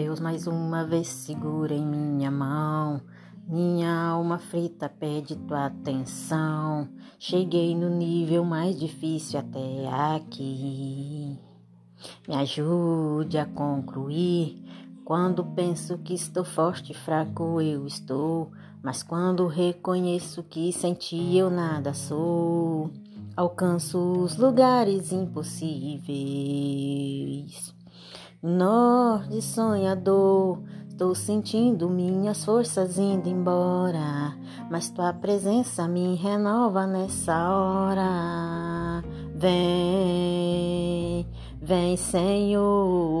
Deus mais uma vez segura em minha mão. Minha alma frita pede tua atenção. Cheguei no nível mais difícil até aqui. Me ajude a concluir. Quando penso que estou forte e fraco, eu estou. Mas quando reconheço que sem ti eu nada sou, alcanço os lugares impossíveis. Norte sonhador, estou sentindo minhas forças indo embora, mas tua presença me renova nessa hora. Vem, vem, Senhor.